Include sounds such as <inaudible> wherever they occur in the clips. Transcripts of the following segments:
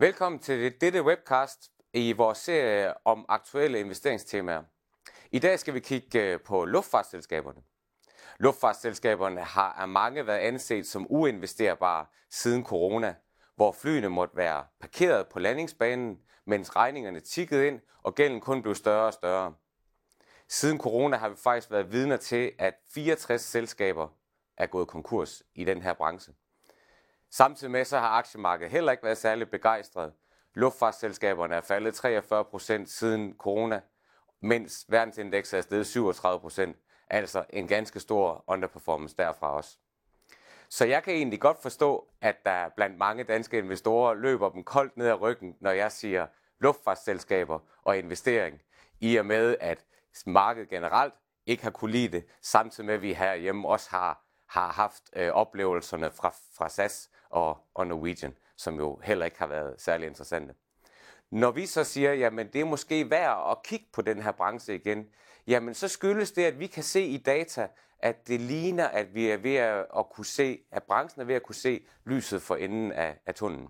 Velkommen til dette webcast i vores serie om aktuelle investeringstemaer. I dag skal vi kigge øh, på luftfartsselskaberne. Luftfartsselskaberne har af mange været anset som uinvesterbare siden corona, hvor flyene måtte være parkeret på landingsbanen, mens regningerne tikkede ind, og gælden kun blev større og større. Siden corona har vi faktisk været vidner til, at 64 selskaber er gået konkurs i den her branche. Samtidig med så har aktiemarkedet heller ikke været særlig begejstret. Luftfartsselskaberne er faldet 43 procent siden corona, mens verdensindekset er steget 37 procent. Altså en ganske stor underperformance derfra også. Så jeg kan egentlig godt forstå, at der blandt mange danske investorer løber dem koldt ned ad ryggen, når jeg siger luftfartsselskaber og investering, i og med at markedet generelt ikke har kunne lide det, samtidig med at vi herhjemme også har, har haft øh, oplevelserne fra, fra SAS og, og Norwegian, som jo heller ikke har været særlig interessante. Når vi så siger, jamen det er måske værd at kigge på den her branche igen, jamen så skyldes det, at vi kan se i data, at det ligner, at vi er ved at, at kunne se, at branchen er ved at kunne se lyset for enden af, af tunnelen.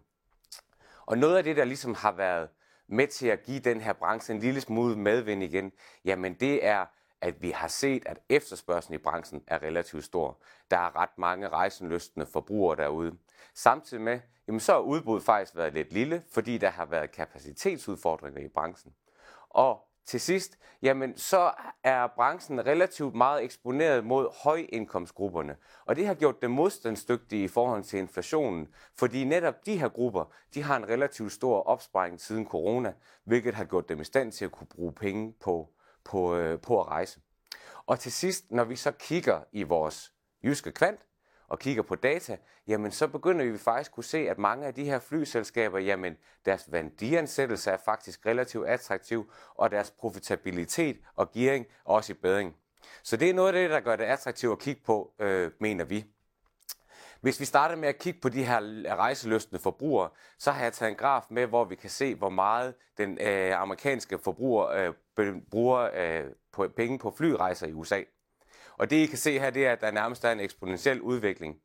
Og noget af det, der ligesom har været med til at give den her branche en lille smule medvind igen, jamen det er, at vi har set, at efterspørgselen i branchen er relativt stor. Der er ret mange rejsenlystende forbrugere derude. Samtidig med, jamen så har udbuddet faktisk været lidt lille, fordi der har været kapacitetsudfordringer i branchen. Og til sidst, jamen så er branchen relativt meget eksponeret mod højindkomstgrupperne. Og det har gjort dem modstandsdygtige i forhold til inflationen, fordi netop de her grupper, de har en relativt stor opsparing siden corona, hvilket har gjort dem i stand til at kunne bruge penge på, på, øh, på at rejse. Og til sidst, når vi så kigger i vores jyske kvant, og kigger på data, jamen så begynder vi faktisk kunne se, at mange af de her flyselskaber, jamen deres værdiansættelse er faktisk relativt attraktiv, og deres profitabilitet og gearing er også i bedring. Så det er noget af det, der gør det attraktivt at kigge på, øh, mener vi. Hvis vi starter med at kigge på de her rejseløstende forbrugere, så har jeg taget en graf med, hvor vi kan se, hvor meget den øh, amerikanske forbruger øh, bruger øh, på, penge på flyrejser i USA. Og det I kan se her, det er, at der nærmest er en eksponentiel udvikling.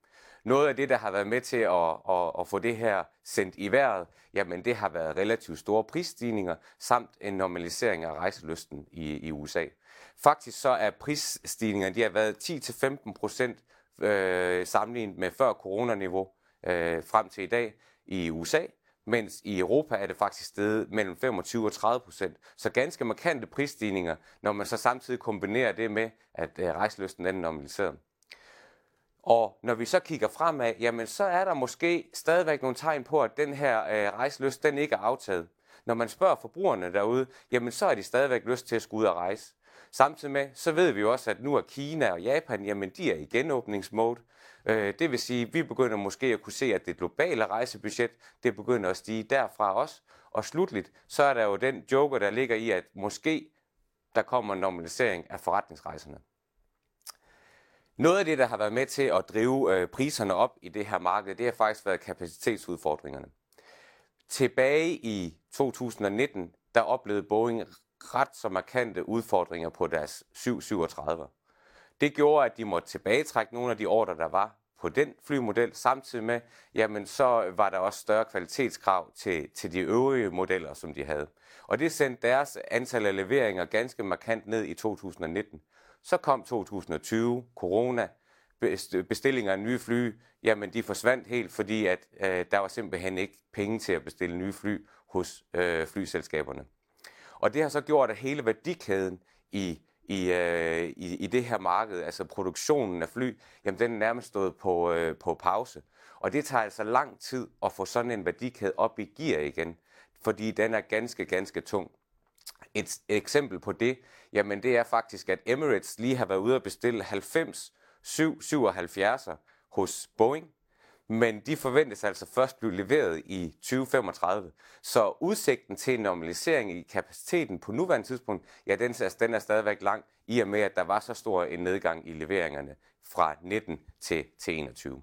Noget af det, der har været med til at, at, at få det her sendt i vejret, jamen det har været relativt store prisstigninger, samt en normalisering af rejselysten i, i USA. Faktisk så er prisstigningerne, de har været 10-15 procent øh, sammenlignet med før coronaniveau øh, frem til i dag i USA, mens i Europa er det faktisk steget mellem 25 og 30 procent. Så ganske markante prisstigninger, når man så samtidig kombinerer det med, at øh, rejseløsten er normaliseret. Og når vi så kigger fremad, jamen så er der måske stadigvæk nogle tegn på, at den her øh, rejseløst, den ikke er aftaget. Når man spørger forbrugerne derude, jamen så er de stadigvæk lyst til at skulle ud og rejse. Samtidig med, så ved vi jo også, at nu er Kina og Japan, jamen de er i genåbningsmode. Øh, det vil sige, at vi begynder måske at kunne se, at det globale rejsebudget, det begynder at stige derfra også. Og slutligt, så er der jo den joker, der ligger i, at måske der kommer en normalisering af forretningsrejserne. Noget af det, der har været med til at drive øh, priserne op i det her marked, det har faktisk været kapacitetsudfordringerne. Tilbage i 2019, der oplevede Boeing ret så markante udfordringer på deres 737. Det gjorde, at de måtte tilbagetrække nogle af de ordre, der var på den flymodel, samtidig med, jamen så var der også større kvalitetskrav til, til de øvrige modeller, som de havde. Og det sendte deres antal af leveringer ganske markant ned i 2019. Så kom 2020, corona, bestillinger af nye fly, jamen de forsvandt helt, fordi at øh, der var simpelthen ikke penge til at bestille nye fly hos øh, flyselskaberne. Og det har så gjort, at hele værdikæden i, i, øh, i, i det her marked, altså produktionen af fly, jamen den er nærmest stået på, øh, på pause. Og det tager altså lang tid at få sådan en værdikæde op i gear igen, fordi den er ganske, ganske tung. Et, et eksempel på det, jamen det er faktisk, at Emirates lige har været ude at bestille 90 777'er hos Boeing, men de forventes altså først blive leveret i 2035. Så udsigten til en normalisering i kapaciteten på nuværende tidspunkt, ja, den er, den er stadigvæk lang, i og med, at der var så stor en nedgang i leveringerne fra 19 til, til 21.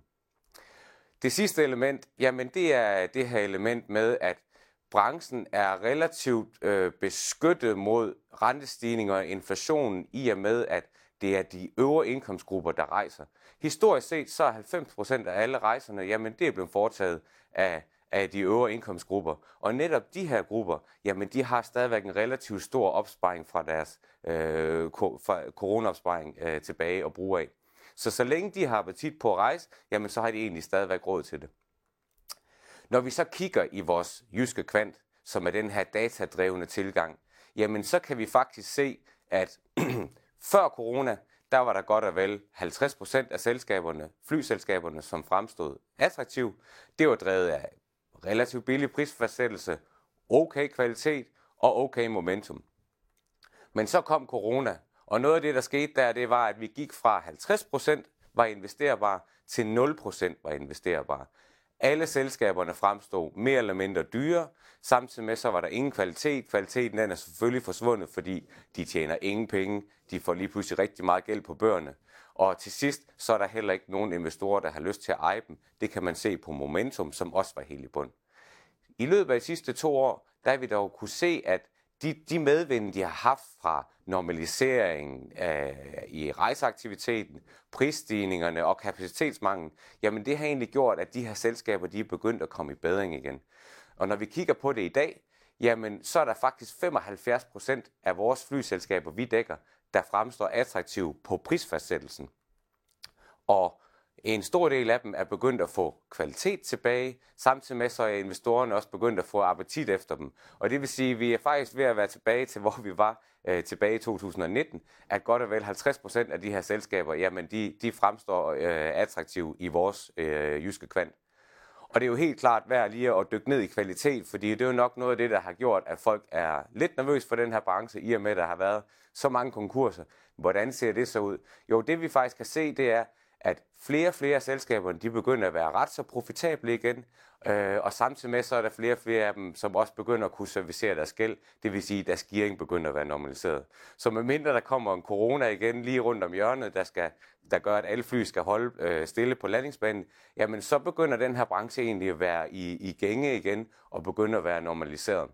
Det sidste element, jamen det er det her element med, at branchen er relativt øh, beskyttet mod rentestigninger og inflation i og med, at det er de øvre indkomstgrupper, der rejser. Historisk set så er 90% af alle rejserne, jamen det er blevet foretaget af, af de øvre indkomstgrupper. Og netop de her grupper, jamen de har stadigvæk en relativt stor opsparing fra deres øh, fra coronaopsparing øh, tilbage og bruge af. Så så længe de har appetit på at rejse, jamen så har de egentlig stadigvæk råd til det. Når vi så kigger i vores jyske kvant, som er den her datadrevne tilgang, jamen så kan vi faktisk se, at <clears throat> før corona, der var der godt og vel 50 procent af selskaberne, flyselskaberne, som fremstod attraktiv. Det var drevet af relativt billig prisfastsættelse, okay kvalitet og okay momentum. Men så kom corona, og noget af det, der skete der, det var, at vi gik fra 50 procent var investerbar til 0 procent var investerbar. Alle selskaberne fremstod mere eller mindre dyre, samtidig med så var der ingen kvalitet. Kvaliteten den er selvfølgelig forsvundet, fordi de tjener ingen penge. De får lige pludselig rigtig meget gæld på børnene. Og til sidst, så er der heller ikke nogen investorer, der har lyst til at eje dem. Det kan man se på Momentum, som også var helt i bund. I løbet af de sidste to år, der har vi dog kunne se, at de, de medvind, de har haft fra normaliseringen af, i rejseaktiviteten, prisstigningerne og kapacitetsmanglen, jamen det har egentlig gjort, at de her selskaber, de er begyndt at komme i bedring igen. Og når vi kigger på det i dag, jamen så er der faktisk 75 procent af vores flyselskaber, vi dækker, der fremstår attraktive på prisfastsættelsen. Og en stor del af dem er begyndt at få kvalitet tilbage, samtidig med så er investorerne også begyndt at få appetit efter dem. Og det vil sige, at vi er faktisk ved at være tilbage til, hvor vi var øh, tilbage i 2019, at godt og vel 50% af de her selskaber, jamen de, de fremstår øh, attraktive i vores øh, jyske kvant. Og det er jo helt klart værd lige at dykke ned i kvalitet, fordi det er jo nok noget af det, der har gjort, at folk er lidt nervøse for den her branche, i og med, at der har været så mange konkurser. Hvordan ser det så ud? Jo, det vi faktisk kan se, det er, at flere og flere af selskaberne, de begynder at være ret så profitable igen, øh, og samtidig med, så er der flere og flere af dem, som også begynder at kunne servicere deres gæld, det vil sige, at deres gearing begynder at være normaliseret. Så medmindre der kommer en corona igen lige rundt om hjørnet, der, skal, der gør, at alle fly skal holde øh, stille på landingsbanen, jamen så begynder den her branche egentlig at være i, i gænge igen, og begynder at være normaliseret.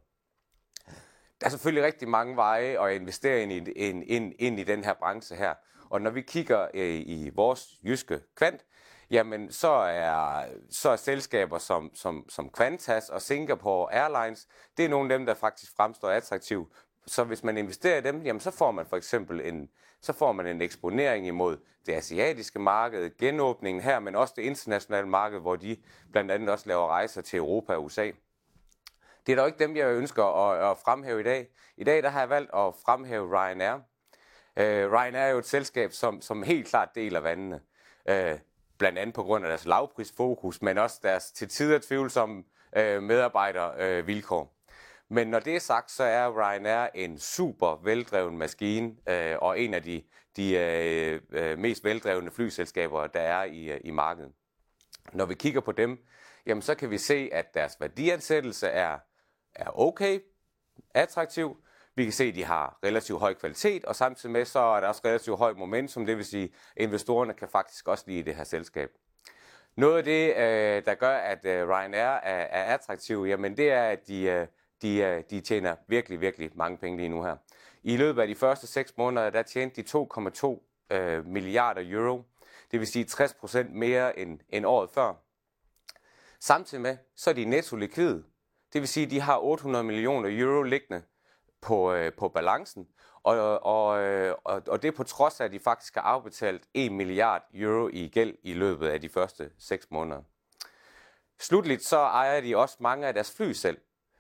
Der er selvfølgelig rigtig mange veje at investere ind i, ind, ind, ind i den her branche her. Og når vi kigger øh, i vores jyske kvant, jamen så er, så er selskaber som, som, som Qantas og Singapore Airlines, det er nogle af dem, der faktisk fremstår attraktive. Så hvis man investerer i dem, jamen så får man for eksempel en, så får man en eksponering imod det asiatiske marked, genåbningen her, men også det internationale marked, hvor de blandt andet også laver rejser til Europa og USA. Det er dog ikke dem, jeg ønsker at, at fremhæve i dag. I dag der har jeg valgt at fremhæve Ryanair. Øh, Ryanair er jo et selskab, som, som helt klart deler vandene. Øh, blandt andet på grund af deres lavprisfokus, men også deres til tider tvivlsomme øh, medarbejdervilkår. Øh, men når det er sagt, så er Ryanair en super veldreven maskine, øh, og en af de, de øh, øh mest veldrevne flyselskaber, der er i, øh, i markedet. Når vi kigger på dem, jamen så kan vi se, at deres værdiansættelse er, er okay, attraktiv, vi kan se, at de har relativt høj kvalitet, og samtidig med så er der også relativt høj momentum, det vil sige, at investorerne kan faktisk også lide det her selskab. Noget af det, øh, der gør, at øh, Ryanair er, er attraktiv, jamen det er, at de, øh, de, de tjener virkelig, virkelig mange penge lige nu her. I løbet af de første 6 måneder, der tjente de 2,2 milliarder euro. Det vil sige 60 procent mere end, end året før. Samtidig med, så er de netto likvide. Det vil sige, at de har 800 millioner euro liggende på, øh, på balancen, og, og, øh, og, og det på trods af, at de faktisk har afbetalt 1 milliard euro i gæld i løbet af de første 6 måneder. Slutligt så ejer de også mange af deres fly selv.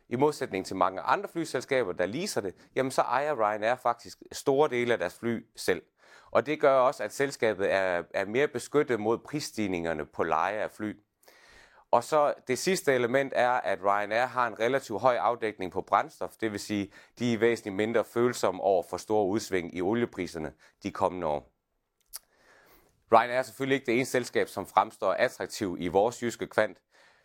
I modsætning til mange andre flyselskaber, der leaser det, jamen så ejer Ryanair faktisk store dele af deres fly selv. Og det gør også, at selskabet er, er mere beskyttet mod prisstigningerne på leje af fly. Og så det sidste element er, at Ryanair har en relativt høj afdækning på brændstof, det vil sige, de er væsentligt mindre følsomme over for store udsving i oliepriserne de kommende år. Ryanair er selvfølgelig ikke det eneste selskab, som fremstår attraktiv i vores jyske kvant,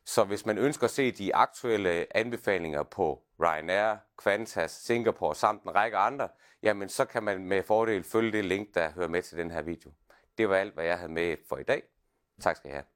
så hvis man ønsker at se de aktuelle anbefalinger på Ryanair, Qantas, Singapore samt en række andre, jamen så kan man med fordel følge det link, der hører med til den her video. Det var alt, hvad jeg havde med for i dag. Tak skal I have.